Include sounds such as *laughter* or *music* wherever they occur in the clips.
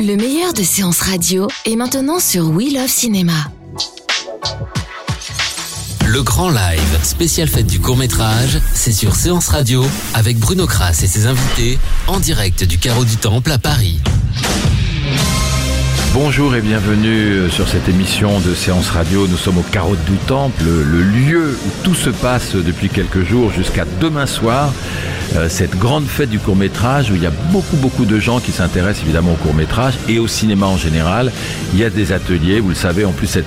Le meilleur de séances radio est maintenant sur We Love Cinéma. Le grand live, spécial fête du court métrage, c'est sur Séance Radio avec Bruno Kras et ses invités en direct du Carreau du Temple à Paris. Bonjour et bienvenue sur cette émission de séance radio. Nous sommes au Carreau du Temple, le lieu où tout se passe depuis quelques jours jusqu'à demain soir. Euh, cette grande fête du court métrage où il y a beaucoup beaucoup de gens qui s'intéressent évidemment au court métrage et au cinéma en général. Il y a des ateliers, vous le savez, en plus cette,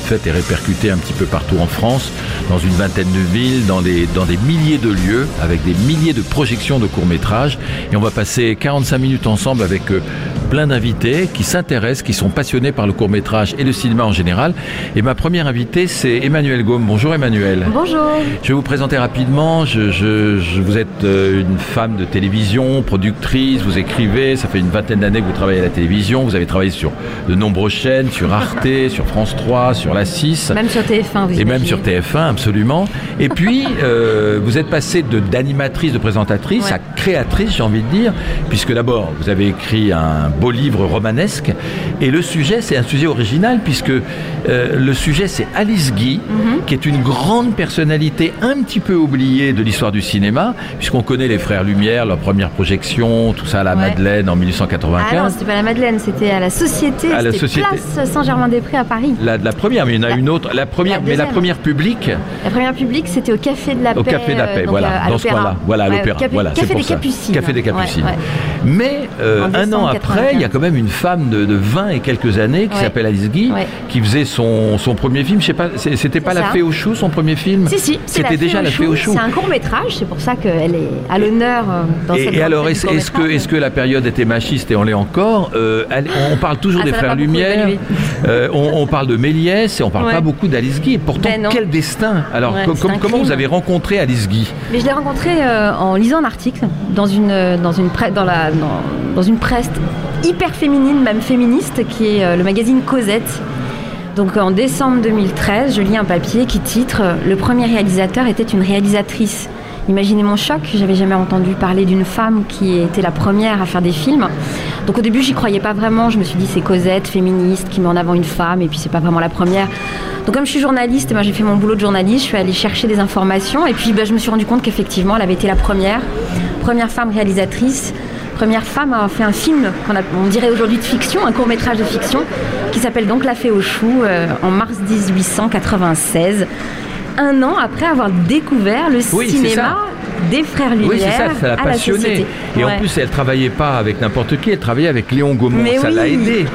fête est répercutée un petit peu partout en France, dans une vingtaine de villes, dans des, milliers de lieux, avec des milliers de projections de court métrage. Et on va passer 45 minutes ensemble avec euh, plein d'invités qui s'intéressent, qui sont passionnés par le court métrage et le cinéma en général. Et ma première invitée, c'est Emmanuel Gaume. Bonjour Emmanuel. Bonjour. Je vais vous présenter rapidement. Je, je, je vous êtes euh, une femme de télévision, productrice, vous écrivez, ça fait une vingtaine d'années que vous travaillez à la télévision, vous avez travaillé sur de nombreuses chaînes, sur Arte, sur France 3, sur la 6. Même sur TF1, vous Et même sur TF1, absolument. Et puis, *laughs* euh, vous êtes passée d'animatrice, de, présentatrice Ouais. à créatrice, j'ai envie de dire, puisque d'abord, vous avez écrit un beau livre romanesque, et le sujet, c'est un sujet original, puisque euh, le sujet, c'est Alice Guy, Mhm. qui est une grande personnalité un petit peu oubliée de l'histoire du cinéma, puisqu'on connaît les frères Lumière, leur première projection, tout ça à la Ouais. Madeleine en Ah non, 1895. c'était pas la Madeleine, c'était à la Société, À la Société. place Saint-Germain-des-Prés à Paris. la, la première, mais il y en a La- une autre. La première, la mais la première publique, La première publique, c'était au Café de la au Paix. Café de la euh, Paix, voilà, euh, à dans ce coin-là, voilà, à Ouais, l'Opéra, Café, voilà, Café des ça. Capucines. Café des Capucines. ouais. Mais euh, un an après, il y a quand même une femme de, de 20 et quelques années qui Ouais. s'appelle Alice Guy, Ouais. qui faisait son, son premier film. Je sais pas, c'était pas La. Fée aux choux, son premier film? Si, si, C'était déjà La Fée aux choux. C'est un court métrage, c'est pour ça qu'elle est à l'honneur euh, dans cette Et, et grande alors, est-ce que, est-ce que la période était machiste et on l'est encore? Euh, On parle toujours Ah, des frères Lumière, euh, on, on parle de Méliès et on parle Ouais. pas beaucoup d'Alice Guy. Et Pourtant, Ben quel destin Alors, com- com- comment crime. vous avez rencontré Alice Guy? Mais je l'ai rencontré euh, en lisant un article dans une, dans une, pre- dans la, dans, dans une presse hyper féminine, même féministe, qui est euh, le magazine Cosette. Donc en décembre 2013, je lis un papier qui titre euh, Le premier réalisateur était une réalisatrice. Imaginez mon choc, j'avais jamais entendu parler d'une femme qui était la première à faire des films. Donc au début, j'y croyais pas vraiment. Je me suis dit c'est Cosette, féministe, qui met en avant une femme, et puis c'est pas vraiment la première. Donc comme je suis journaliste, j'ai fait mon boulot de journaliste, je suis allée chercher des informations, et puis ben, je me suis rendu compte qu'effectivement, elle avait été la première, première femme réalisatrice, première femme à avoir fait un film qu'on on dirait aujourd'hui de fiction, un court métrage de fiction, qui s'appelle donc La Fée aux choux, euh, en mars 1896, un an après avoir découvert le Oui, cinéma des frères Lumière Oui, c'est ça, ça l'a à la passionné. société. Et Ouais. en plus, elle travaillait pas avec n'importe qui, elle travaillait avec Léon Gaumont. Mais ça oui. l'a aidé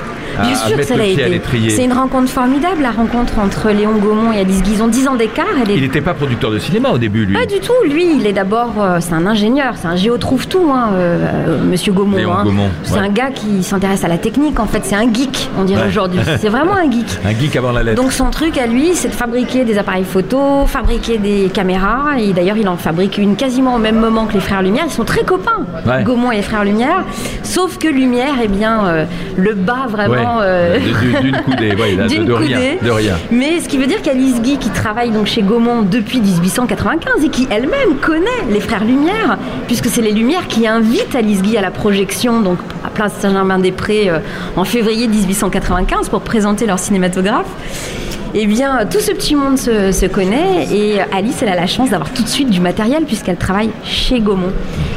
Bien à sûr que ça l'a aidé. C'est une rencontre formidable, la rencontre entre Léon Gaumont et Alice ont 10 ans d'écart. Est Il n'était pas producteur de cinéma au début, lui. Pas du tout. Lui, il est d'abord, euh, c'est un ingénieur, c'est un géotrouve tout, hein, euh, euh, Monsieur Gaumont. Léon hein. Gaumont, C'est ouais. un gars qui s'intéresse à la technique. En fait, c'est un geek, on dirait Ouais. aujourd'hui. *laughs* C'est vraiment un geek. Un geek avant la lettre. Donc son truc à lui, c'est de fabriquer des appareils photo, fabriquer des caméras. Et d'ailleurs, il en fabrique une quasiment au même moment que les frères Lumière. Ils sont très copains, Ouais. Gaumont et les frères Lumière. Sauf que Lumière, eh bien, euh, le bat vraiment. Ouais. De- du- D'une coudée, ouais, de, d'une de rien. coudée. De rien. Mais ce qui veut dire qu'Alice Guy, qui travaille donc chez Gaumont depuis 1895 et qui elle-même connaît les frères Lumière, puisque c'est les Lumières qui invitent Alice Guy à la projection, donc à Place Saint-Germain-des-Prés euh, en février 1895 pour présenter leur cinématographe. Eh bien, tout ce petit monde se, se connaît et Alice, elle a la chance d'avoir tout de suite du matériel puisqu'elle travaille chez Gaumont.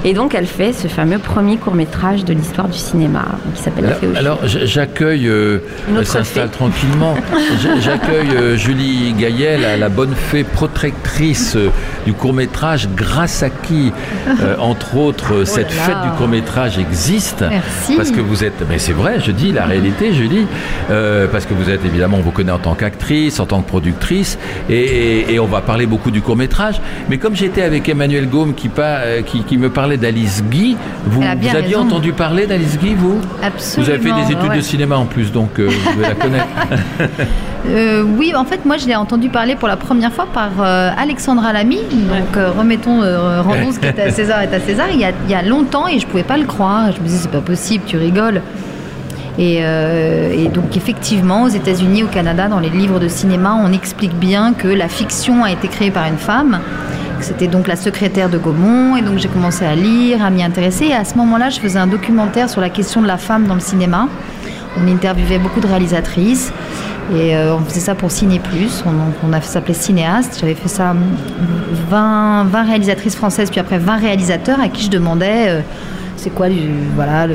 Et donc, elle fait ce fameux premier court-métrage de l'histoire du cinéma qui s'appelle La Alors, j'accueille, euh, elle s'installe tranquillement. *laughs* J'accueille euh, Julie Gaillet, la, la bonne fée protectrice euh, du court métrage, grâce à qui, euh, *laughs* entre autres, cette là fête du court métrage existe. Merci. Parce que vous êtes, mais c'est vrai, je dis la réalité, euh, parce que vous êtes évidemment, on vous connaît en tant qu'actrice, en tant que productrice, et, et- et on va parler beaucoup du court métrage. Mais comme j'étais avec Emmanuel Gaume qui, euh, qui, qui me parlait d'Alice Guy, vous, vous aviez raison. entendu parler d'Alice Guy, vous? Absolument. Vous avez fait des études ouais. de cinéma en plus, donc euh, vous devez la *laughs* connaître. Euh, oui, en fait, moi, je l'ai entendu parler pour la première fois par euh, Alexandra Lamy. Donc, remettons, rendons ce qui est à *laughs* César est à César. Il y, a, il y a longtemps, et je pouvais pas le croire. Je me disais, c'est pas possible, tu rigoles. Et, euh, et donc, effectivement, aux États-Unis, au Canada, dans les livres de cinéma, on explique bien que la fiction a été créée par une femme. C'était donc la secrétaire de Gaumont, et donc j'ai commencé à lire, à m'y intéresser. Et à ce moment-là, je faisais un documentaire sur la question de la femme dans le cinéma. On interviewait beaucoup de réalisatrices. Et euh, on faisait ça pour Ciné Plus. On, a, s'appelait Cinéaste. J'avais fait ça hum, 20, 20 réalisatrices françaises, puis après 20 réalisateurs à qui je demandais euh, c'est quoi le, voilà, le,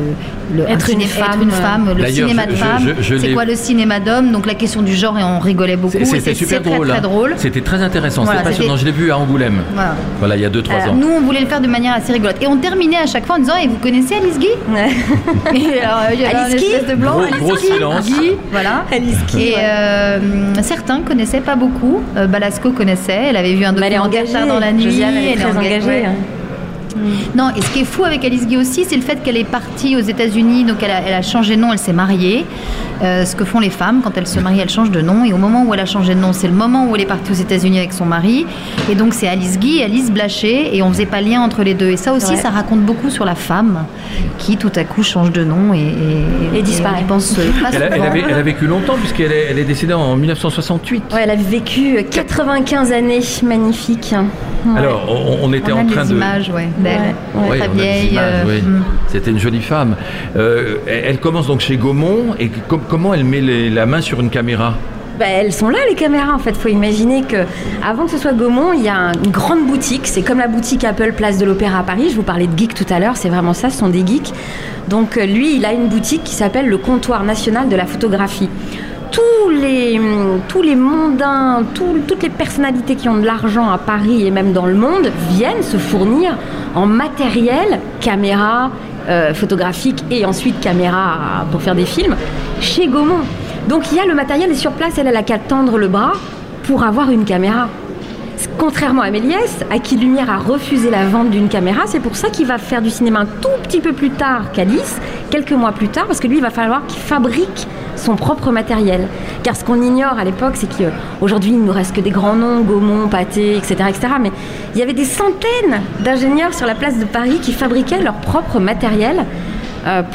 le- Être un une ciné- femme. être une femme, le cinéma de je- femme. je- je c'est quoi le cinéma d'homme? Donc la question du genre, et on rigolait beaucoup. C'était super très, drôle. Très, hein. drôle. C'était très intéressant, Voilà, c'était passionnant. Je l'ai vu à Angoulême. Voilà. Voilà, il y a 2-3 Alors, ans. nous, on voulait le faire de manière assez rigolote. Et on terminait à chaque fois en disant Et vous connaissez Alice Guy? *laughs* Et alors, il y avait Alice Guy? de blanc. Gros- Alice gros Guy, silence. Guy, voilà. Alice Guy, Et euh, certains connaissaient pas beaucoup. Euh, Balasco connaissait. Elle avait vu un Mais elle est documentaire engagée. tard dans la nuit. Elle est très engagée, hein. Non, et ce qui est fou avec Alice Guy aussi, c'est le fait qu'elle est partie aux États-Unis, donc elle a, elle a changé de nom, elle s'est mariée. Euh, ce que font les femmes, quand elles se marient, elles changent de nom. Et au moment où elle a changé de nom, c'est le moment où elle est partie aux États-Unis avec son mari. Et donc c'est Alice Guy Alice Blaché, et on faisait pas lien entre les deux. Et ça aussi, Ouais. ça raconte beaucoup sur la femme qui tout à coup change de nom et, et, Et disparaît. pense euh, pas Elle a, elle souvent. avait, elle a vécu longtemps puisqu'elle est, elle est décédée en 1968. Ouais, elle a vécu 95 années, magnifique. Ouais. Alors, on, on était On en train de. images, ouais, d'elle. Ouais, Ouais, Très vieille. euh, oui. mm. C'était une jolie femme. Euh, elle commence donc chez Gaumont et com- comment elle met les- la main sur une caméra? Bah, elles sont là les caméras en fait. Faut imaginer que avant que ce soit Gaumont, il y a une grande boutique. C'est comme la boutique Apple Place de l'Opéra à Paris. Je vous parlais de geeks tout à l'heure. C'est vraiment ça. Ce sont des geeks. Donc euh, lui, il a une boutique qui s'appelle le Comptoir National de la Photographie. Tous les, hum, tous les mondains, toutes les personnalités qui ont de l'argent à Paris et même dans le monde viennent se fournir en matériel, caméra euh, photographique et ensuite caméra pour faire des films chez Gaumont. Donc il y a le matériel est sur place, elle, elle a qu'à tendre le bras pour avoir une caméra. Contrairement à Méliès, à qui Lumière a refusé la vente d'une caméra, c'est pour ça qu'il va faire du cinéma un tout petit peu plus tard qu'Alice, quelques mois plus tard, parce que lui, il va falloir qu'il fabrique son propre matériel. Car ce qu'on ignore à l'époque, c'est qu'aujourd'hui, il ne nous reste que des grands noms, Gaumont, Pathé, etc., etc. Mais il y avait des centaines d'ingénieurs sur la place de Paris qui fabriquaient leur propre matériel euh,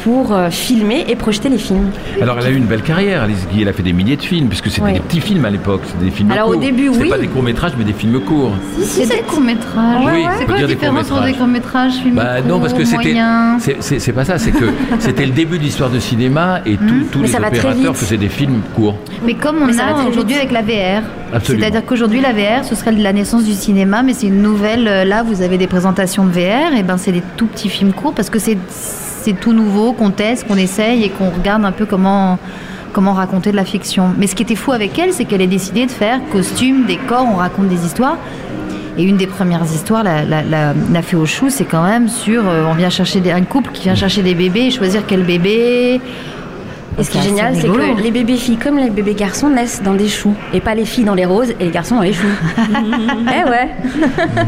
pour euh, filmer et projeter les films. Alors, elle a eu une belle carrière, Alice Guy. Elle a fait des milliers de films, puisque c'était Oui. des petits films à l'époque. C'était des films Alors, au courts. début, C'était oui. pas des courts-métrages, mais des films courts. C'est des courts-métrages. Oui, on c'est peut quoi la dire des différence entre des courts-métrages, films Bah non, courts, parce que c'était. moyens c'est- pas ça, c'est que *laughs* c'était le début de l'histoire du cinéma et tout- tous Mais les opérateurs faisaient des films courts. Mais comme on Mais a aujourd'hui avec la VR. Absolument. C'est-à-dire qu'aujourd'hui, la VR, ce serait la naissance du cinéma, mais c'est une nouvelle. euh, Là, vous avez des présentations de VR, et ben c'est des tout petits films courts parce que c'est c'est tout nouveau, qu'on teste, qu'on essaye et qu'on regarde un peu comment raconter de la fiction. Mais ce qui était fou avec elle, c'est qu'elle ait décidé de faire costume, décor, on raconte des histoires. Et une des premières histoires, la, chou, c'est quand même sur euh, on vient chercher un couple qui vient chercher des bébés et choisir quel bébé. Et ce qui est génial, c'est que les bébés filles comme les bébés garçons naissent dans des choux. Et pas les filles dans les roses et les garçons dans les choux. *laughs* eh ouais.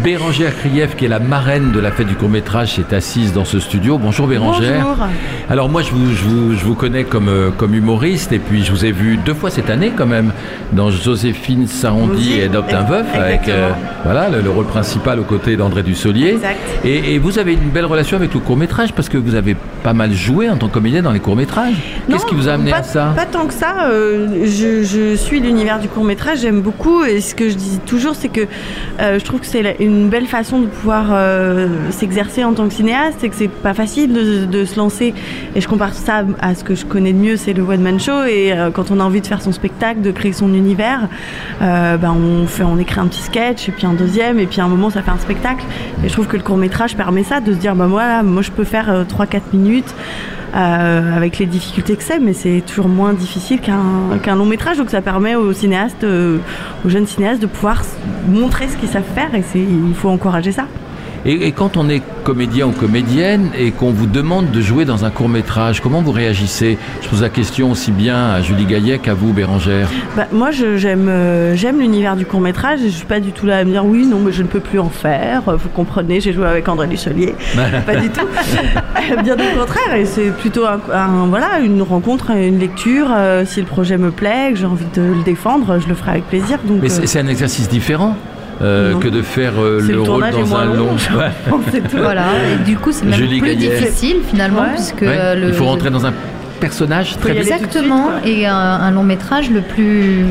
Bérangère Krief, qui est la marraine de la fête du court-métrage, s'est assise dans ce studio. Bonjour Bérangère. Bonjour. Alors moi, je vous, je vous, je vous connais comme, euh, comme humoriste et puis je vous ai vu deux fois cette année quand même dans Joséphine Sarondi et Adopte un veuf avec euh, voilà, le, le rôle principal aux côtés d'André Dussolier. Exact. Et, et vous avez une belle relation avec le court-métrage parce que vous avez pas mal joué en tant que comédienne dans les courts-métrages. Qu'est-ce Non, qui vous a amené pas, à ça Pas tant que ça. euh, je, je suis l'univers du court métrage, j'aime beaucoup. Et ce que je dis toujours, c'est que euh, je trouve que c'est une belle façon de pouvoir euh, s'exercer en tant que cinéaste et que c'est pas facile de, de se lancer. Et je compare ça à ce que je connais de mieux, c'est le one man show. Et quand on a envie de faire son spectacle, de créer son univers, ben on fait, on écrit un petit sketch et puis un deuxième et puis à un moment ça fait un spectacle. Et je trouve que le court métrage permet ça, de se dire bah voilà, moi je peux faire 3-4 minutes avec les difficultés que c'est, mais c'est toujours moins difficile qu'un long métrage. Donc ça permet aux cinéastes, euh, aux jeunes cinéastes de pouvoir montrer ce qu'ils savent faire et il faut encourager ça. Et, et quand on est comédien ou comédienne et qu'on vous demande de jouer dans un court métrage, comment vous réagissez Je pose la question aussi bien à Julie Gaillet qu'à vous, Bérangère. Bah, moi, j'aime euh, j'aime l'univers du court métrage et je suis pas du tout là à me dire oui, non, mais je ne peux plus en faire. Euh, Vous comprenez, j'ai joué avec André Dussolier. *laughs* pas du tout. *laughs* Bien au contraire, et c'est plutôt un, un- voilà, une rencontre, une lecture. Euh, si le projet me plaît, que j'ai envie de le défendre, je le ferai avec plaisir. Donc, Mais c'est c'est un exercice différent euh, que de faire euh, le le rôle dans un long, long. *laughs* Voilà, et du coup, c'est même Julie plus Gaillet. difficile finalement, Ouais. puisque Ouais. le. Il faut rentrer dans un personnage très Exactement, suite, et un, un long métrage le plus,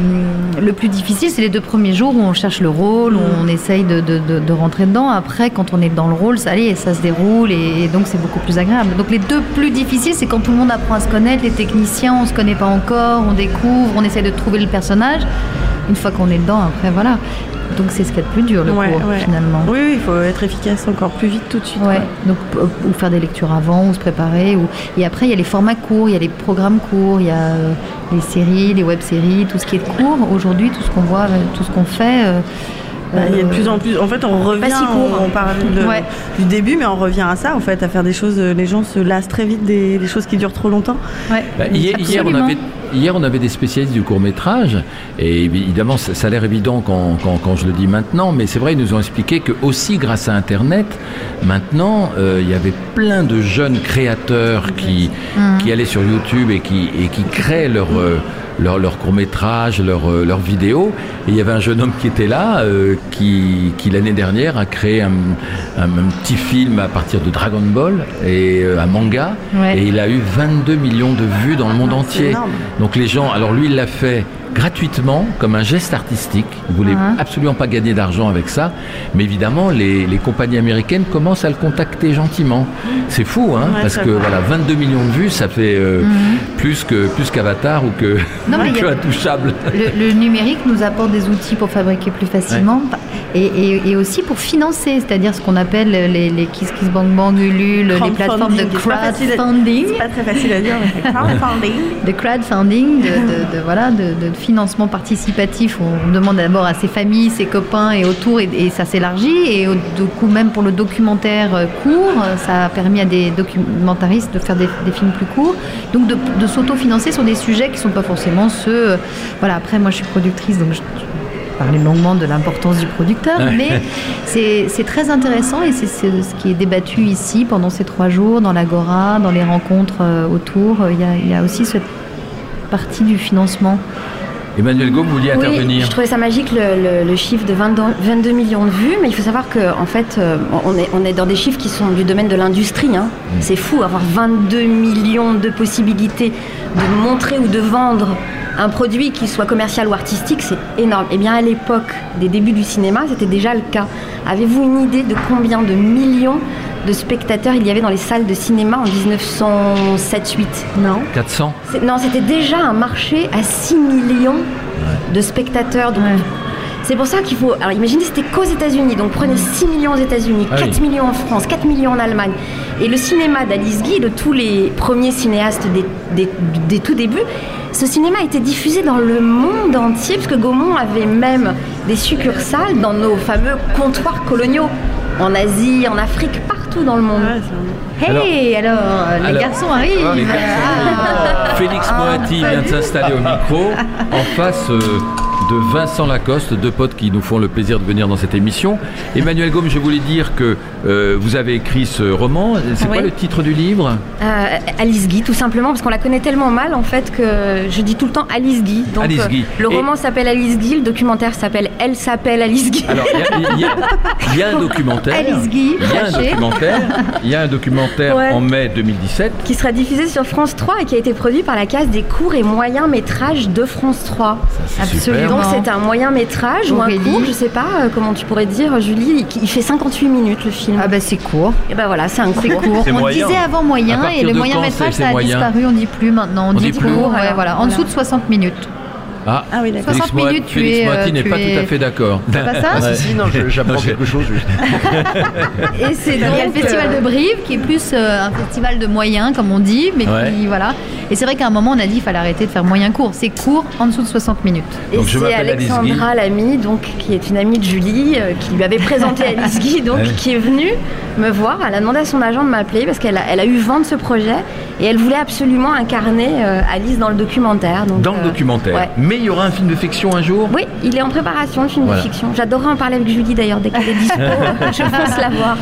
le plus difficile, c'est les deux premiers jours où on cherche le rôle, où Mm. on essaye de, de- de- de rentrer dedans. Après, quand on est dans le rôle, ça, allez, ça se déroule et, et donc c'est beaucoup plus agréable. Donc les deux plus difficiles, c'est quand tout le monde apprend à se connaître, les techniciens, on se connaît pas encore, on découvre, on essaye de trouver le personnage. Une fois qu'on est dedans, après voilà. Donc c'est ce qu'il y a de plus dur, le Ouais, cours, ouais. finalement. Oui, oui, il faut être efficace encore plus vite tout de suite. Ouais, donc ou faire des lectures avant, ou se préparer. Ou... Et après, il y a les formats courts, il y a les programmes courts, il y a euh, les séries, les web-séries, tout ce qui est court. Aujourd'hui, tout ce qu'on voit, euh, tout ce qu'on fait. euh, Bah, Il y a de plus en plus. En fait, on revient. si court. on, on parle de- Ouais. du début, mais on revient à ça, en fait, à faire des choses. Les gens se lassent très vite des, des choses qui durent trop longtemps. ouais, Bah, hier, hier, on avait, hier, on avait des spécialistes du court métrage, et évidemment, ça, ça a l'air évident quand, quand- quand je le dis maintenant, mais c'est vrai, ils nous ont expliqué que aussi grâce à Internet, maintenant, euh, il y avait plein de jeunes créateurs qui, qui allaient sur YouTube et qui, et qui créent leur, euh, leur, leur court métrage, leur, euh, leur vidéo. Et il y avait un jeune homme qui était là, euh, qui, qui l'année dernière a créé un, un- un petit film à partir de Dragon Ball et euh, un manga, Ouais. et il a eu 22 millions de vues dans le monde Ah, entier. énorme. Donc les gens, alors lui il l'a fait gratuitement comme un geste artistique. Il voulait Mhm. absolument pas gagner d'argent avec ça, mais évidemment les, les compagnies américaines commencent à le contacter gentiment. C'est fou, hein, Ouais, parce que va. voilà, 22 millions de vues, ça fait euh, plus que plus qu'Avatar ou que, Non, *laughs* mais que a- Intouchable. Le, le numérique nous apporte des outils pour fabriquer plus facilement et, et- et aussi pour financer, c'est-à-dire ce qu'on appelle les, les Kiss Kiss Bang Bang, Ulule, les plateformes de Crowdfunding, c'est pas très facile à dire, mais *laughs* crowdfunding. de crowdfunding, de, de- de- voilà, de, de financement participatif. On demande d'abord à ses familles, ses copains et autour, et, et ça s'élargit. Et au, du coup, même pour le documentaire euh, court, ça a permis à des documentaristes de faire des, des films plus courts. Donc de, de s'autofinancer sur des sujets qui ne sont pas forcément ceux. euh, voilà, après, moi je suis productrice, donc je, parlais longuement de l'importance du producteur, mais *laughs* c'est très intéressant et c'est ce qui est débattu ici pendant ces trois jours, dans l'Agora, dans les rencontres euh, autour. Il y a, il y a aussi cette partie du financement. Emmanuel Gaume, vous vouliez Oui, intervenir je trouvais ça magique le, le- le chiffre de 22, 22 millions de vues, mais il faut savoir que en fait, euh, on, est, on est dans des chiffres qui sont du domaine de l'industrie. hein. C'est fou, avoir 22 millions de possibilités de montrer ou de vendre un produit qui soit commercial ou artistique, c'est énorme. Et bien à l'époque des débuts du cinéma, c'était déjà le cas. Avez-vous une idée de combien de millions de spectateurs il y avait dans les salles de cinéma en 1907-8 Non. 400 c'est- Non, c'était déjà un marché à 6 millions de spectateurs. Donc, C'est pour ça qu'il faut. Alors imaginez, c'était qu'aux États-Unis. Donc prenez 6 millions aux États-Unis, Ah 4 oui. millions en France, 4 millions en Allemagne. Et le cinéma d'Alice Guy, de tous les premiers cinéastes des, des- des tout débuts, ce cinéma a été diffusé dans le monde entier, parce que Gaumont avait même des succursales dans nos fameux comptoirs coloniaux, en Asie, en Afrique, partout dans le monde. Hey, alors, les Alors- garçons arrivent. Ah, les garçons. Ah. *laughs* Félix Ah, Moati vient de s'installer au micro *laughs* en face euh, de Vincent Lacoste, deux potes qui nous font le plaisir de venir dans cette émission. Emmanuel Gaume, je voulais dire que euh, vous avez écrit ce roman. C'est quoi le titre du livre Euh, Alice Guy, tout simplement, parce qu'on la connaît tellement mal en fait que je dis tout le temps Alice Guy. Donc Alice Guy. euh, le roman s'appelle Alice Guy, le documentaire s'appelle Elle s'appelle Alice Guy. Alors, il y a- y, y un *laughs* documentaire. Alice Guy, Il y a un caché. documentaire. Il y a un documentaire Ouais. en mai 2017. qui sera diffusé sur France 3 et qui a été produit par la case des courts et moyens métrages de France 3. C'est Absolument. Donc c'est un moyen métrage ou un court, je sais pas euh, comment tu pourrais dire, Julie, qui- il fait 58 minutes le film. Ah bah c'est court. et ben voilà, c'est un C'est court. court. On moyen. disait avant moyen et le moyen quand métrage ça a moyen disparu, on dit plus maintenant, on, On dit, court, ouais, Voilà, voilà. En voilà. dessous de 60 minutes. Ah, Ah oui, d'accord. Félix 60 Moati- minutes, tu Félix es, euh, Moati n'est tu pas es- tout à fait d'accord. *laughs* C'est pas ça *laughs* Ah, si, si, non, j'apprends *laughs* quelque chose. juste. Et c'est Il y a le donc, festival euh, de Brive qui est plus euh, un festival de moyens, comme on dit, mais Ouais. qui, voilà. Et c'est vrai qu'à un moment, on a dit qu'il fallait arrêter de faire moyen court. C'est court en dessous de 60 minutes. Et Donc, c'est Alexandra Lamy, donc qui est une amie de Julie, euh, qui lui avait présenté Alice Guy, donc Ouais. qui est venue me voir. Elle a demandé à son agent de m'appeler parce qu'elle a, elle a eu vent de ce projet et elle voulait absolument incarner euh, Alice dans le documentaire. Donc, Dans le documentaire. ouais. Mais il y aura un film de fiction un jour Oui, il est en préparation, le film Voilà. de fiction. J'adorerais en parler avec Julie d'ailleurs, dès qu'elle est dispo, *laughs* je pense la voir.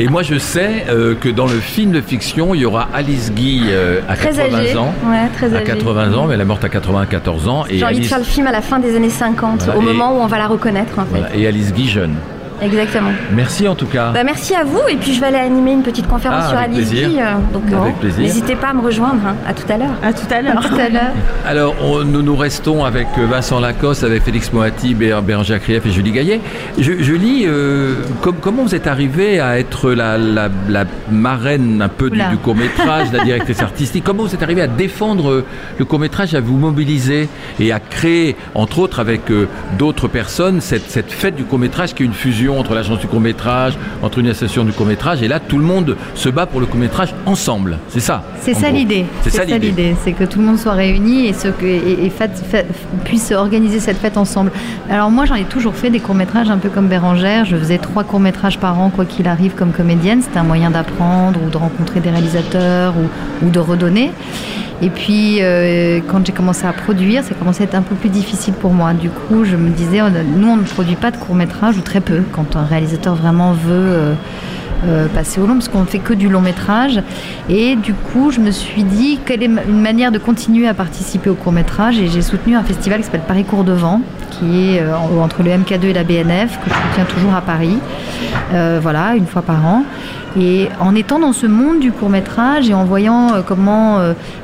Et moi, je sais euh, que dans le film de fiction, il y aura Alice Guy euh, à Très 80 âgée. ans. Ouais, très À âgée. 80 ans, mais elle est morte à 94 ans. Et J'ai envie de faire le film à la fin des années 50, Voilà, au et- moment où on va la reconnaître en fait. voilà, et Alice Guy jeune. Exactement. Merci en tout cas. Bah, merci à vous et puis je vais aller animer une petite conférence Ah, sur avec Alice plaisir. Guy, euh, donc Avec plaisir. n'hésitez pas à me rejoindre. hein. À tout à l'heure. À tout à l'heure. Tout à l'heure. *laughs* Alors, on- nous nous restons avec euh, Vincent Lacoste, avec Félix Moati, Bé- Bérangère Krief et Julie Gaillet. Je- Julie, euh, com- comment vous êtes arrivée à être la, la- la marraine un peu du, Oula. du court-métrage, la directrice *laughs* artistique? Comment vous êtes arrivée à défendre le court-métrage, à vous mobiliser et à créer, entre autres avec euh, d'autres personnes, cette, cette fête du court-métrage qui est une fusion entre l'agence du court-métrage, entre une association du court-métrage, et là, tout le monde se bat pour le court-métrage ensemble. C'est ça C'est en ça gros. l'idée. C'est ça l'idée. C'est que tout le monde soit réuni et, ce que, et, et fête- fête- puisse organiser cette fête ensemble. Alors moi, j'en ai toujours fait des courts-métrages un peu comme Bérangère. Je faisais trois courts-métrages par an, quoi qu'il arrive, comme comédienne. C'était un moyen d'apprendre ou de rencontrer des réalisateurs ou, ou de redonner. Et puis, euh, quand j'ai commencé à produire, ça commençait à être un peu plus difficile pour moi. Du coup, je me disais, on- nous, on ne produit pas de courts-métrages, ou très peu, quand un réalisateur vraiment veut... euh, euh, passer au long parce qu'on ne fait que du long métrage. Et du coup je me suis dit quelle est une manière de continuer à participer au court métrage et j'ai soutenu un festival qui s'appelle Paris Cours de Vent qui est euh, en- entre le MK2 et la BNF que je soutiens toujours à Paris Euh, voilà une fois par an. Et en étant dans ce monde du court métrage et en voyant euh, comment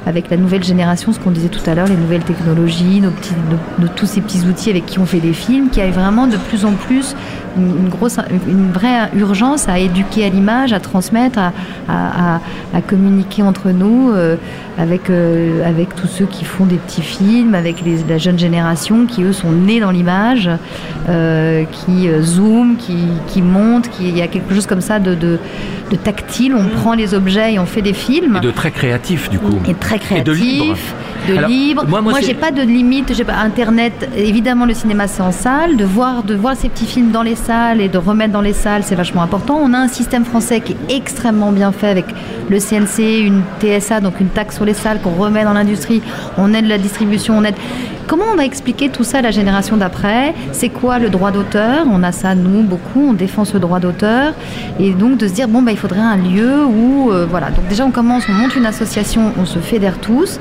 avec la nouvelle génération ce qu'on disait tout à l'heure les nouvelles technologies tous ces petits outils avec qui on fait des films qu'il y a vraiment de plus en plus une, grosse, une vraie urgence à éduquer à l'image, à transmettre, à, communiquer entre nous avec, euh, avec tous ceux qui font des petits films, avec les- la jeune génération qui eux sont nés dans l'image, euh, qui euh, zooment, qui, qui montent, qui, il y a quelque chose comme ça de, de, de tactile. On prend les objets et on fait des films. Et de très créatif, du coup. Et très Et créatif, de libre. De Alors, libre. moi, Moi, moi, j'ai pas de limite, j'ai pas Internet. Évidemment, le cinéma c'est en salle, de voir, de voir ces petits films dans les salles et de remettre dans les salles, c'est vachement important. On a un système français qui est extrêmement bien fait avec le CNC, une TSA, donc une taxe sur les salles qu'on remet dans l'industrie. On aide la distribution, on aide. Comment on va expliquer tout ça à la génération d'après? C'est quoi le droit d'auteur? On a ça, nous, beaucoup, on défend ce droit d'auteur. Et donc de se dire, bon, bah, il faudrait un lieu où... euh, voilà, donc déjà on commence, on monte une association, on se fédère tous.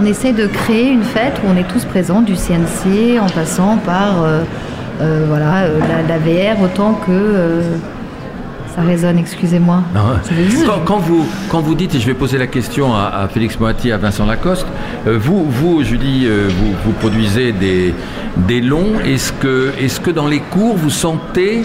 On essaie de créer une fête où on est tous présents, du CNC, en passant par euh, euh, voilà, euh, la, la VR, autant que... euh, ça résonne, excusez-moi. Quand, quand vous, quand vous dites, et je vais poser la question à, à Félix Moati, à Vincent Lacoste, vous, vous, Julie, vous, vous produisez des, des longs. Est-ce que, est que dans les cours, vous sentez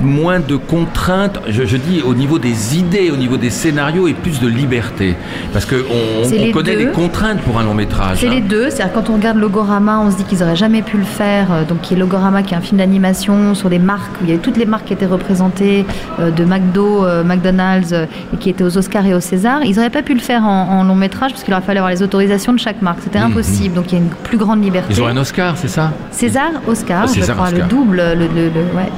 moins de contraintes, je, je dis au niveau des idées, au niveau des scénarios, et plus de liberté Parce qu'on on, les connaît deux. les contraintes pour un long métrage. C'est hein. les deux, c'est-à-dire quand on regarde Logorama, on se dit qu'ils n'auraient jamais pu le faire. euh, Donc qui est Logorama, qui est un film d'animation sur des marques où il y avait toutes les marques qui étaient représentées euh, de McDo, euh, McDonald's euh, et qui étaient aux Oscars et aux Césars. Ils n'auraient pas pu le faire en, en long métrage parce qu'il aurait fallu avoir les autorisations de chaque marque. C'était Mhm. impossible. Donc il y a une plus grande liberté. Ils ont un Oscar, c'est ça? César, Oscar, Ah, César, je crois, Oscar. le double, le, le- le- ouais.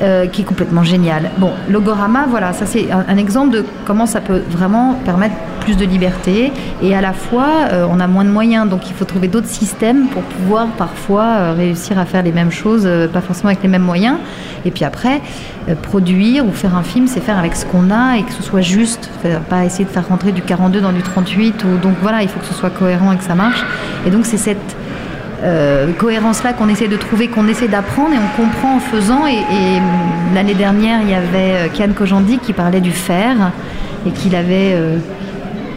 Euh, qui est complètement génial. Bon, Logorama, voilà, ça c'est un, exemple de comment ça peut vraiment permettre plus de liberté et à la fois euh, on a moins de moyens, donc il faut trouver d'autres systèmes pour pouvoir parfois euh, réussir à faire les mêmes choses, pas forcément avec les mêmes moyens. Et puis après, produire ou faire un film, c'est faire avec ce qu'on a et que ce soit juste, Faire- pas essayer de faire rentrer du 42 dans du 38. Ou, donc voilà, il faut que ce soit cohérent et que ça marche. Et donc c'est cette euh, cohérence-là qu'on essaie de trouver, qu'on essaie d'apprendre et on comprend en faisant. Et, hum, l'année dernière, il y avait euh, Kian Kojandi qui parlait du fer et qu'il avait euh,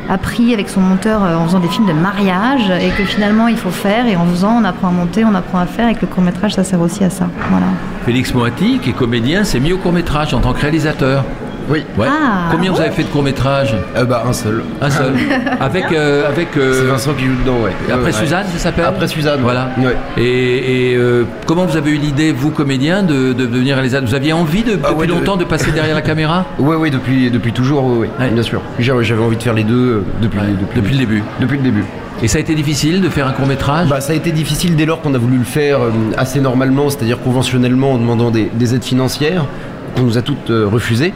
appris avec son monteur en faisant des films de mariage et que finalement il faut faire et en faisant on apprend à monter, on apprend à faire et que le court métrage ça sert aussi à ça. Félix Moati, qui est comédien, s'est mis au court métrage en tant que réalisateur. Oui. Ouais. Ah, Combien vous avez fait de courts-métrages Euh, bah, un seul. Un seul. *laughs* avec. euh, avec euh, C'est Vincent qui joue dedans, ouais. Après Ouais, Suzanne, ça s'appelle Après Suzanne. Voilà. Ouais. Et, et, euh, comment vous avez eu l'idée, vous comédien, de, de devenir réalisateur Vous aviez envie de, Ah depuis de- longtemps de passer derrière la caméra? *laughs* Ouais, ouais, depuis, depuis toujours, Ouais. bien sûr. J'avais envie de faire les deux euh, depuis, Ouais, depuis, depuis le début. Depuis le début. Et ça a été difficile de faire un court-métrage? Bah, ça a été difficile dès lors qu'on a voulu le faire assez normalement, c'est-à-dire conventionnellement en demandant des, des aides financières, qu'on nous a toutes refusées.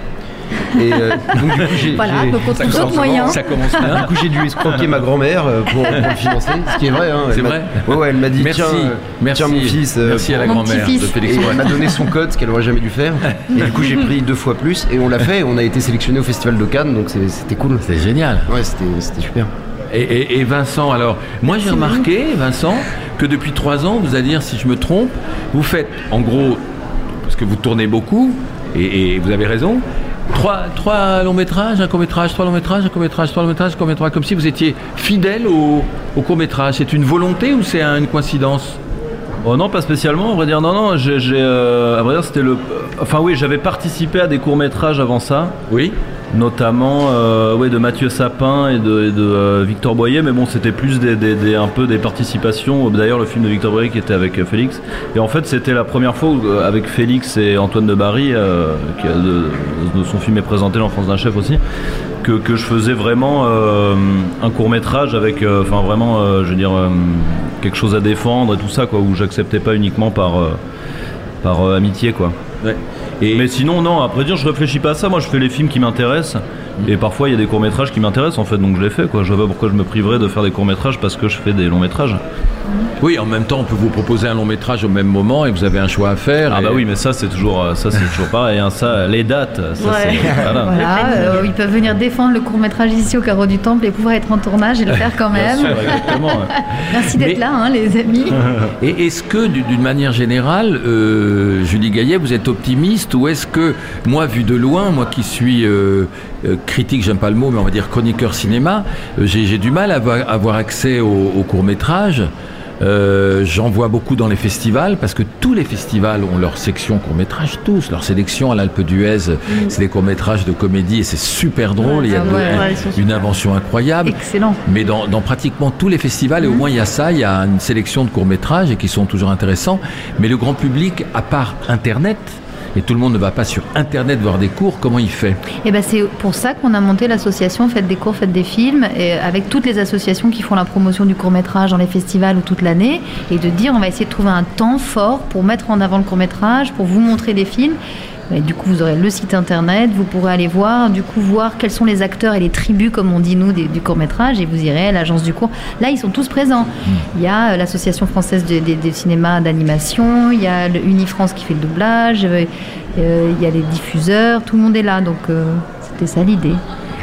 Et euh, donc, du coup, j'ai, Voilà, j'ai- donc on trouve ça d'autres commence- moyens. Ça commence Du bien. coup, j'ai dû escroquer ma grand-mère euh, pour, pour le financer, ce qui est vrai. Hein, C'est Elle m'a- vrai Ouais, ouais, elle m'a dit Merci, tiens, euh, merci, tiens mon fils. euh, merci à la grand-mère de. Félix. Et elle m'a donné son code, ce qu'elle aurait jamais dû faire. Et du coup, j'ai pris deux fois plus et on l'a fait. On a été sélectionné au Festival de Cannes, donc c'est- c'était cool. C'est génial. Ouais, c'était c'était super. Et, et- et Vincent, alors, moi j'ai remarqué, Vincent, que depuis trois ans, vous allez dire si je me trompe, vous faites en gros, parce que vous tournez beaucoup, et, et vous avez raison, trois, trois longs métrages, un court métrage, trois longs métrages, un court métrage, trois longs métrages, court métrage, comme si vous étiez fidèle au, au court métrage. C'est une volonté ou c'est une coïncidence? Oh non, pas spécialement. À vrai dire, non, non. J'ai, j'ai, euh, à vrai dire, c'était le. Enfin oui, j'avais participé à des courts métrages avant ça, Oui. notamment euh, ouais, de Mathieu Sapin et de, et de, euh, Victor Boyer. Mais bon, c'était plus des, des- des- un peu des participations. D'ailleurs, le film de Victor Boyer qui était avec Félix. Et en fait, c'était la première fois où, avec Félix et Antoine de Barry, qui a de, de son film est présenté l'enfance d'un chef aussi. Que, que je faisais vraiment euh, un court métrage avec, euh, enfin vraiment, euh, je veux dire, quelque chose à défendre et tout ça, quoi, où j'acceptais pas uniquement par, par amitié, quoi. Ouais. Et Mais sinon, non, après dire, je réfléchis pas à ça. Moi, je fais les films qui m'intéressent. Et parfois, il y a des courts-métrages qui m'intéressent, en fait, donc je les fais, quoi. Je vois pas pourquoi je me priverais de faire des courts-métrages parce que je fais des longs-métrages. Oui, en même temps, on peut vous proposer un long métrage au même moment et vous avez un choix à faire. Ah et- bah oui, mais ça, c'est toujours, euh, ça, c'est toujours pareil. hein. Ça, les dates, ça, Ouais. c'est. *laughs* Voilà. Voilà, euh, ils peuvent venir défendre le court métrage ici au Carreau du Temple et pouvoir être en tournage et le *laughs* faire quand Bien même. sûr, exactement. *laughs* Merci d'être Mais- là, hein, les amis. Et est-ce que, du- d'une manière générale, euh, Julie Gaillet, vous êtes optimiste ou est-ce que, moi, vu de loin, moi qui suis euh, critique, j'aime pas le mot, mais on va dire chroniqueur cinéma, j'ai, du mal à avoir, avoir accès aux au courts-métrages. Euh, J'en vois beaucoup dans les festivals parce que tous les festivals ont leur section court-métrage, tous. Leur sélection à l'Alpe d'Huez, c'est des courts-métrages de comédie et c'est super drôle. Il y a ah de- ouais, une invention incroyable. Excellent. Mais dans, dans pratiquement tous les festivals, et au moins il y a ça, il y a une sélection de courts-métrages et qui sont toujours intéressants. Mais le grand public, à part Internet, et tout le monde ne va pas sur Internet voir des cours, comment il fait? Et ben c'est pour ça qu'on a monté l'association Faites des cours, faites des films, et avec toutes les associations qui font la promotion du court métrage dans les festivals ou toute l'année, et de dire on va essayer de trouver un temps fort pour mettre en avant le court métrage, pour vous montrer des films. Et du coup, vous aurez le site internet, vous pourrez aller voir, du coup, voir quels sont les acteurs et les tribus, comme on dit nous, des- du court métrage, et vous irez à l'agence du cours. Là, ils sont tous présents. Il y a euh, l'association française des de, de cinéma d'animation, il y a le Unifrance qui fait le doublage, euh, euh, il y a les diffuseurs, tout le monde est là, donc euh, c'était ça l'idée.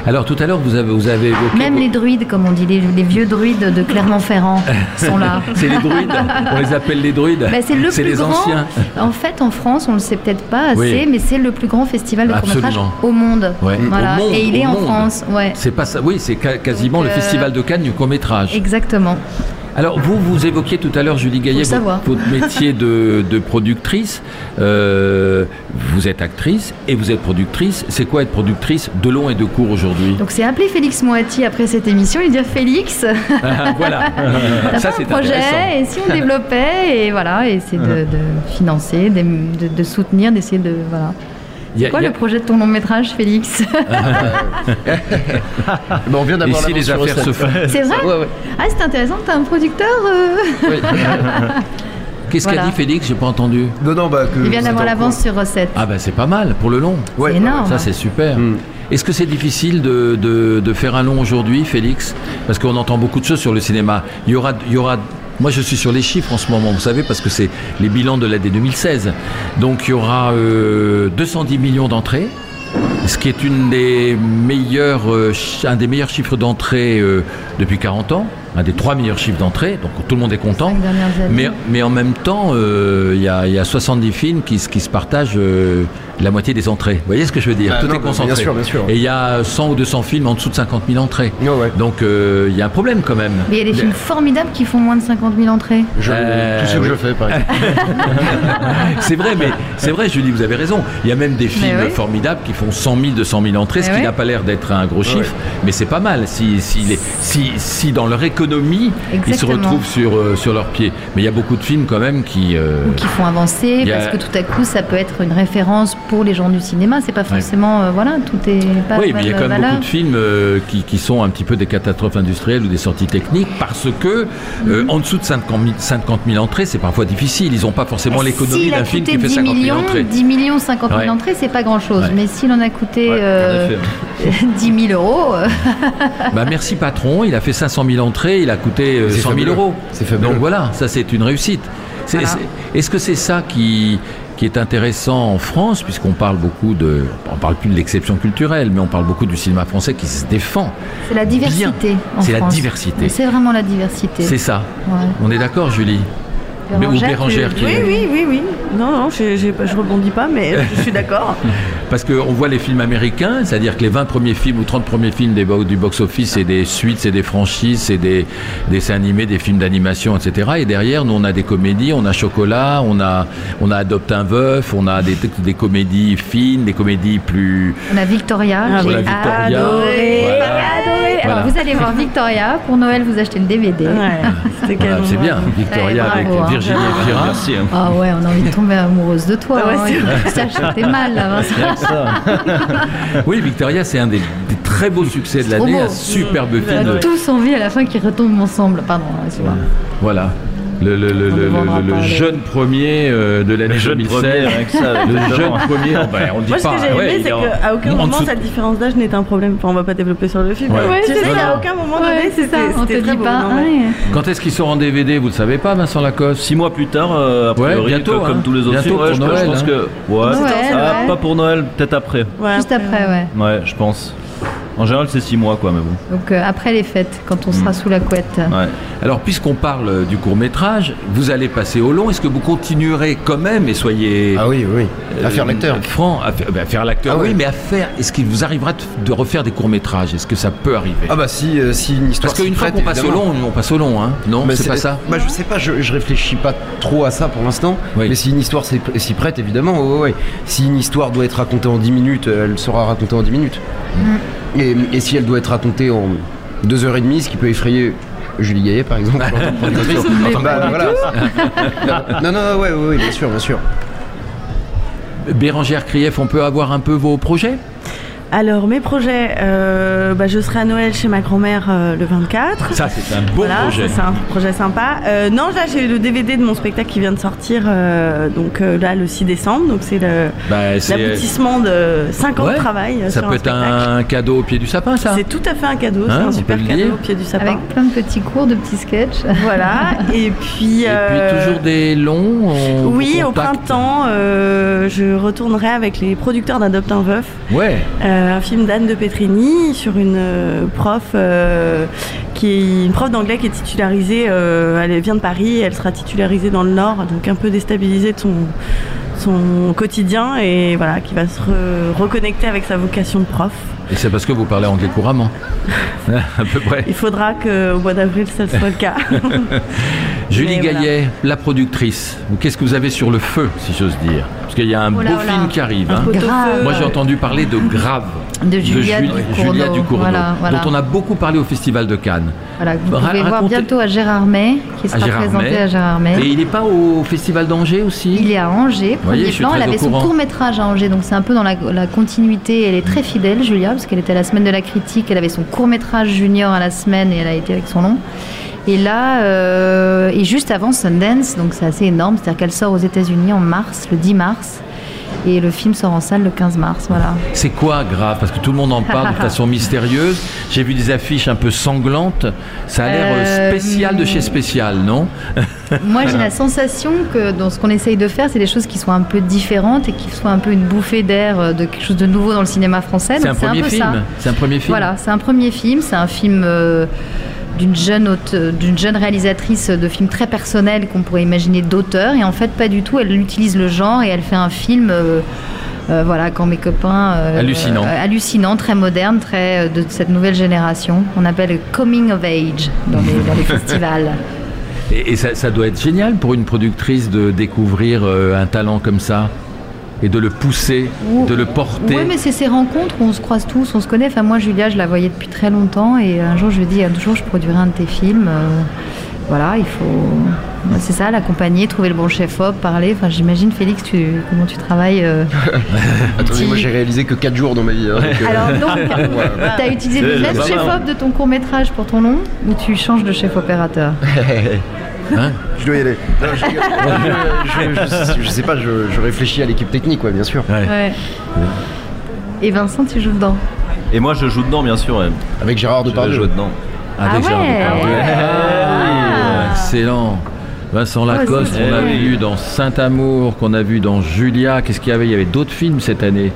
Alors tout à l'heure, vous avez, vous avez évoqué... Même les druides, comme on dit, les, les vieux druides de Clermont-Ferrand *laughs* sont là. C'est les druides On les appelle les druides Bah, c'est le plus les grand. anciens En fait, en France, on le sait peut-être pas assez, Oui. mais c'est le plus grand festival de court-métrage au monde. Ouais. Voilà. Au monde, Et il est en monde. France. Ouais. C'est pas ça, oui, c'est quasiment Donc, le euh, festival de Cannes du court-métrage. Exactement. Alors, vous, vous évoquiez tout à l'heure, Julie Gaillet, votre, métier de, de productrice. Euh, vous êtes actrice et vous êtes productrice. C'est quoi être productrice de long et de court aujourd'hui? Donc c'est appeler Félix Moati après cette émission et dire Félix, *laughs* Ah, Voilà. t'as Ça, pas c'est un projet et si on développait et voilà, et c'est de, *laughs* de financer, de, de- de soutenir, d'essayer de voilà. C'est quoi a- le projet de ton long métrage, Félix *laughs* *laughs* Bah, on vient d'avoir Ici, l'avance les sur affaires recette. se font. C'est vrai Ouais, ouais. Ah, c'est intéressant, t'as un producteur euh *laughs* Oui. Qu'est-ce qu'a Voilà. dit Félix J'ai pas entendu. Non, non, bah, que Il vient d'avoir l'avance sur recette. Ah ben c'est pas mal pour le long. Ouais, C'est énorme. Ça c'est super. Mm. Est-ce que c'est difficile de, de- de faire un long aujourd'hui, Félix? Parce qu'on entend beaucoup de choses sur le cinéma. Il y aura, il y aura. Moi, je suis sur les chiffres en ce moment, vous savez, parce que c'est les bilans de l'année 2016. Donc, il y aura euh, 210 millions d'entrées, ce qui est euh, un des meilleurs chiffres d'entrée euh, depuis 40 ans. Un des trois meilleurs chiffres d'entrée, donc tout le monde est content. Mais, mais en même temps, euh, il y, a, il y a 70 films qui, se- qui se partagent euh, la moitié des entrées. Vous voyez ce que je veux dire? Ah, Tout non, est bah, concentré. bien sûr, bien sûr. Et il y a 100 ou 200 films en dessous de 50 000 entrées. Ouais. Donc euh, il y a un problème quand même. Mais il y a des films formidables qui font moins de 50 000 entrées. Je, Euh, tout ce que oui. je fais, par exemple. *laughs* C'est vrai, mais c'est vrai, Julie, vous avez raison. Il y a même des films oui. formidables qui font 100 000, 200 000 entrées, ce Mais qui oui. n'a pas l'air d'être un gros chiffre, mais c'est pas mal. Si, si, les- si, si dans leur économie, ils se retrouvent sur, euh, sur leurs pieds. Mais il y a beaucoup de films quand même qui. euh, Ou qui font avancer, a- parce que tout à coup, ça peut être une référence pour les gens du cinéma. C'est pas forcément. euh, voilà, tout est pas oui, mais il y a quand même valeur. beaucoup de films qui, qui sont un petit peu des catastrophes industrielles ou des sorties techniques parce que Mhm. en dessous de 50 000, 50 000 entrées, c'est parfois difficile. Ils n'ont pas forcément l'économie d'un film qui fait 10 50 000 millions, entrées. 10 millions, 50 000 Ouais. entrées, c'est pas grand chose. Ouais. Mais s'il en a coûté Ouais, en euh, effet. *laughs* 10 000 euros, Bah merci patron, il a fait 500 000 entrées, il a coûté euh, C'est 100 000 fabuleux. euros. C'est fabuleux. Donc voilà, ça c'est une réussite. C'est- Voilà. c'est- Est-ce que c'est ça qui, qui est intéressant en France, puisqu'on parle beaucoup de, on parle plus de l'exception culturelle, mais on parle beaucoup du cinéma français qui se défend. c'est la diversité. en C'est la diversité. C'est vraiment la diversité. C'est ça. Ouais. On est d'accord, Julie? Mais- ou Bérangère qui Oui, oui, oui, oui. Non, non, je, pas- je rebondis pas, mais je suis d'accord. *laughs* Parce qu'on voit les films américains, c'est-à-dire que les 20 premiers films ou 30 premiers films des bo- du box-office, c'est des suites, c'est des franchises, c'est des des dessins animés, des films d'animation, etc. Et derrière, nous, on a des comédies, on a Chocolat, on a, on a Adopte un veuf, on a des, des comédies fines, des comédies plus... On a Victoria. Ah, J'ai adoré. Voilà. adoré. Alors, Voilà. vous allez voir Victoria. Pour Noël, vous achetez le DVD. Ouais, Voilà, c'est bien, Victoria Ouais, avec bravo, hein. Virginie hein. Ah ouais, on a envie de tomber amoureuse de toi. Ouais, hein. c'est Ça, j'étais mal là. *laughs* Oui, Victoria, c'est un des, des très beaux succès de l'année, un superbe On film. a tous envie à la fin qu'ils retombent ensemble. Pardon, excuse-moi. Voilà. Le, le- le- ne le- vendra le- le pas les- jeune premier euh, de l'année Le jeune 2016. premier, avec ça, le jeune premier, ben, on dit Moi, ce pas. que j'ai ouais, aimé, c'est qu'à aucun en moment, dessous- cette différence d'âge n'est un problème. Enfin, on va pas développer sur le film. Ouais. mais Ouais, tu sais, à aucun moment Ouais, donné, c'est ça. c'était On te dit pas. ouais. Quand est-ce qu'il sort en DVD Vous le savez pas, Vincent Lacoste? Six mois plus tard, euh, a Ouais, priori, bientôt, que- hein. comme tous les autres Bientôt films, ouais, pour je, pense hein. que ouais, Noël, Ah, ouais. pas pour Noël, peut-être après. Ouais, Juste après, ouais. Ouais, je pense. En général, c'est six mois, quoi, mais bon. Donc euh, après les fêtes, quand on sera sous la couette. Ouais. Alors, puisqu'on parle euh, du court métrage, vous allez passer au long. Est-ce que vous continuerez quand même et soyez Ah oui, oui. À euh, faire l'acteur. franc, à, faire- ben, à faire l'acteur, Ah oui, mais à faire. Est-ce qu'il vous arrivera de, de refaire des courts métrages Est-ce que ça peut arriver? Ah bah si, euh, si une histoire Parce qu'une fois qu'on passe au long, on passe au long, hein Non, Mais c'est pas ça? Bah je sais pas, je, je réfléchis pas trop à ça pour l'instant. Oui. Mais si une histoire s'y prête, évidemment, ouais, ouais, ouais. Si une histoire doit être racontée en 10 minutes, euh, elle sera racontée en 10 minutes. Et, et si elle doit être racontée en 2h30, ce qui peut effrayer Julie Gaillet par exemple. Bah, *laughs* voilà. non, non, ouais, ouais, ouais, bien sûr, bien sûr. Bérangère Krief, on peut avoir un peu vos projets? Alors, mes projets, euh, bah, je serai à Noël chez ma grand-mère euh, le 24. Ça, c'est un beau voilà, projet. c'est un projet sympa. Euh, non, là, j'ai le DVD de mon spectacle qui vient de sortir, euh, donc euh, là, le 6 décembre. Donc, c'est Bah, l'aboutissement de 5 ans Ouais. de travail Ça sur peut un être un cadeau au pied du sapin, ça C'est tout à fait un cadeau, Hein, c'est un super cadeau au pied du sapin. Avec plein de petits cours, de petits sketchs. *laughs* Voilà, et puis. Et euh, puis toujours des longs on Oui, au printemps, euh, je retournerai avec les producteurs d'Adopte un veuf. Ouais. Euh, un film d'Anne de Petrini sur une euh, prof euh, qui est une prof d'anglais qui est titularisée. euh, elle vient de Paris, elle sera titularisée dans le Nord, donc un peu déstabilisée de son son quotidien et voilà qui va se re- reconnecter avec sa vocation de prof. Et c'est parce que vous parlez anglais couramment. *laughs* à peu près. Il faudra qu'au mois d'avril ça soit le cas. *laughs* Julie Mais voilà. Gaillet, la productrice. Qu'est-ce que vous avez sur le feu, si j'ose dire? Parce qu'il y a un Oh là beau là. film qui arrive. Hein. Moi, j'ai entendu parler de Grave. De Julia Jul- Ducournau. Julia Voilà, voilà. dont on a beaucoup parlé au Festival de Cannes. Voilà, vous pouvez voir bientôt à Gérard May, qui sera Gérard présenté May. à Gérard May. Et il n'est pas au Festival d'Angers aussi? Il est à Angers, voyez, premier suis plan. Elle avait son courant. court métrage à Angers, donc c'est un peu dans la, la continuité. Elle est très fidèle, Julia, parce qu'elle était à la semaine de la critique. Elle avait son court métrage junior à la semaine et elle a été avec son long. Et là, euh, et juste avant Sundance, donc c'est assez énorme, c'est-à-dire qu'elle sort aux États-Unis en mars, le 10 mars, et le film sort en salle le 15 mars. Voilà. C'est quoi grave Parce que tout le monde en parle de *laughs* façon mystérieuse. J'ai vu des affiches un peu sanglantes. Ça a l'air euh, Euh, spécial de chez spécial, non? *laughs* Moi, j'ai la sensation que dans ce qu'on essaye de faire, c'est des choses qui sont un peu différentes et qui soient un peu une bouffée d'air euh, de quelque chose de nouveau dans le cinéma français. C'est un premier peu film. C'est un premier film. Voilà, c'est un premier film, c'est un film euh, d'une jeune, d'une jeune réalisatrice de films très personnels qu'on pourrait imaginer d'auteur. Et en fait, pas du tout. Elle utilise le genre et elle fait un film. euh, euh, voilà, quand mes copains. euh, Hallucinant. hallucinant, très moderne, très de cette nouvelle génération. On appelle coming of age dans les, dans les *laughs* festivals. Et, et ça, ça doit être génial pour une productrice de découvrir un talent comme ça et de le pousser, Ou- de le porter. Oui, mais c'est ces rencontres où on se croise tous, on se connaît. Enfin, moi, Julia, je la voyais depuis très longtemps et un jour, je lui ai dit, un jour, je produirai un de tes films. Euh, voilà, il faut. C'est ça, l'accompagner, trouver le bon chef-op, parler. Enfin, j'imagine, Félix, tu... comment tu travailles euh, *laughs* Attendez, moi j'ai réalisé que 4 jours dans ma vie. hein, donc, euh, Alors, *laughs* donc, tu as utilisé le même chef-op de ton court-métrage pour ton long ou tu changes de *laughs* chef-opérateur je dois y aller. Non, je, je, je- je- je sais pas, je, je réfléchis à l'équipe technique, ouais, bien sûr. Ouais. Ouais. Et Vincent, tu joues dedans Et moi, je joue dedans, bien sûr. ouais. Avec Gérard Je Depardieu. joue dedans. Ah, Ah déjà, ouais. Depardieu. Ah. Ah, excellent. Vincent Lacoste, c'est on l'a vrai. vu dans Saint-Amour, qu'on a vu dans Julia. Qu'est-ce qu'il y avait? Il y avait d'autres films cette année.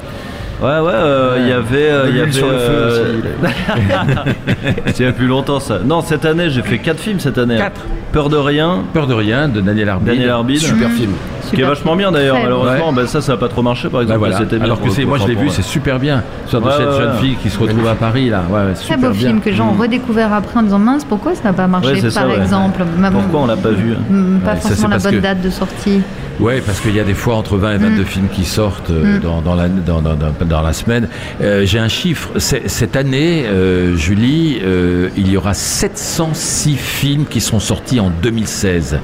Ouais, ouais, euh, il y avait. euh, De il y avait sur le feu euh, aussi. *laughs* C'est il y a plus longtemps ça. Non, cette année, j'ai fait 4 films cette année. Quatre. Peur de rien, Peur de rien de Daniel Arbide. Daniel Arbide. Super film. Ce qui est vachement bien d'ailleurs, malheureusement, Ouais. ben, ça, ça a pas trop marché par Bah exemple. voilà. C'était bien Alors que c'est, moi je l'ai vu, c'est super bien. De Ouais, cette ouais, jeune ouais. fille qui se retrouve à Paris là. Ouais, ouais, Très super beau bien. film que les gens ont redécouvert après en disant mince, pourquoi ça n'a pas marché Ouais, par ça, ouais. exemple? Pourquoi on l'a pas vu Mm, Pas Ouais, forcément la bonne que- date de sortie. Ouais, parce qu'il y a des fois entre 20 et 22 films qui sortent euh, Mm. dans, dans, la, dans, dans, dans- dans la semaine. Euh, J'ai un chiffre. Cette année, euh, Julie, euh, il y aura 706 films qui seront sortis en 2016.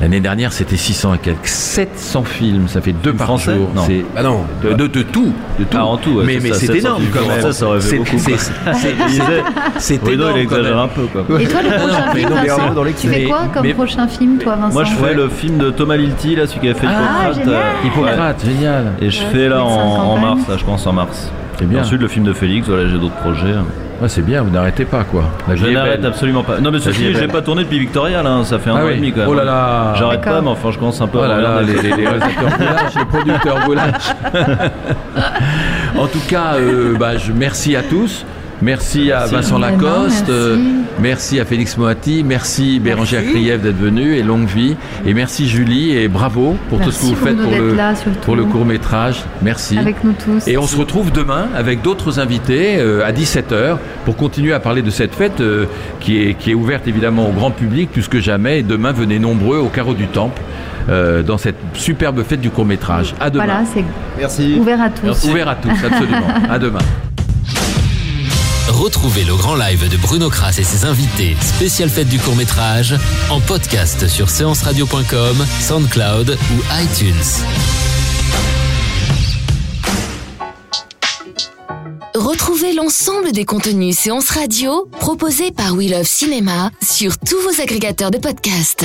L'année dernière, c'était 600 et quelques. 700 films, ça fait deux par français jour. Non. C'est- Bah non. de, de, de tout, de tout. Ah, en tout, ouais, mais c'est mais ça, c'est 700 énorme quand même. français, ça aurait fait C'est- beaucoup, c'est- énorme il exagère un peu quoi. Et toi, le *laughs* prochain mais film, non, mais Vincent, dans tu fais quoi comme Mais- prochain film, toi, Vincent Moi, je fais Ouais. le film de Thomas Lilti, là, celui qui avait fait Ah, Hippocrate. génial. euh, Hippocrate, génial. Et je fais là en, 2050 en mars, là, je commence en mars. C'est Et bien. ensuite, le film de Félix, voilà, j'ai d'autres projets. Ouais, c'est bien, vous n'arrêtez pas quoi. La Je n'arrête absolument pas. Non, mais ceci j'ai belle. pas tourné depuis Victoria, là, ça fait un Ah an oui. et demi quand même. Oh là là. J'arrête pas, mais enfin, je commence un peu Oh à là là, regarder. les, les- les réalisateurs Boulage, les producteurs Boulage. *laughs* en tout cas, euh, bah, je, merci à tous. Merci à Merci. Vincent Lacoste, merci. euh, merci à Félix Moati, merci Bérangère Krief d'être venu et longue vie. Et merci Julie et bravo pour tout ce que vous faites pour le, là, surtout. pour le court métrage. Merci. Avec nous tous. Et on se retrouve demain avec d'autres invités euh, à 17h pour continuer à parler de cette fête euh, qui, est, qui est ouverte évidemment au grand public plus que jamais. Et demain, venez nombreux au carreau du Temple euh, dans cette superbe fête du court métrage. À demain. Voilà, c'est Merci. ouvert à tous. Ouvert à tous, absolument. *laughs* à demain. Retrouvez le grand live de Bruno Kras et ses invités, spéciale fête du court métrage, en podcast sur séanceradio.com, SoundCloud ou iTunes. Retrouvez l'ensemble des contenus séances radio proposés par We Love Cinéma sur tous vos agrégateurs de podcasts.